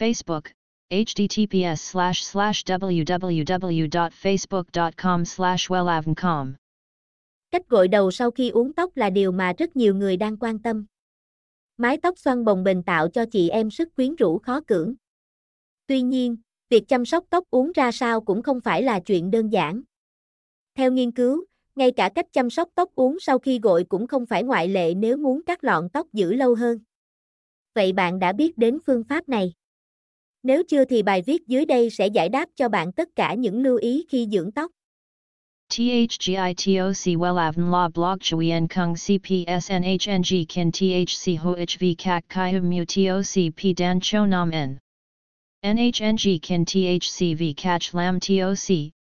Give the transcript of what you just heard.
Facebook, https slash slash www.facebook.com slash wellavncom. Cách gội đầu sau khi uống tóc là điều mà rất nhiều người đang quan tâm. Mái tóc xoăn bồng bềnh tạo cho chị em sức quyến rũ khó cưỡng. Tuy nhiên, việc chăm sóc tóc uống ra sao cũng không phải là chuyện đơn giản. Theo nghiên cứu, ngay cả cách chăm sóc tóc uống sau khi gội cũng không phải ngoại lệ nếu muốn cắt lọn tóc giữ lâu hơn. Vậy bạn đã biết đến phương pháp này? Nếu chưa thì bài viết dưới đây sẽ giải đáp cho bạn tất cả những lưu ý khi dưỡng tóc. THGITOC WELAVN La Blog Chuyen Kung CPSNHNG Kin THC HOHV Kak Kai Hum Mu TOC P Dan Cho Nam N NHNG Kin THC V Catch Lam TOC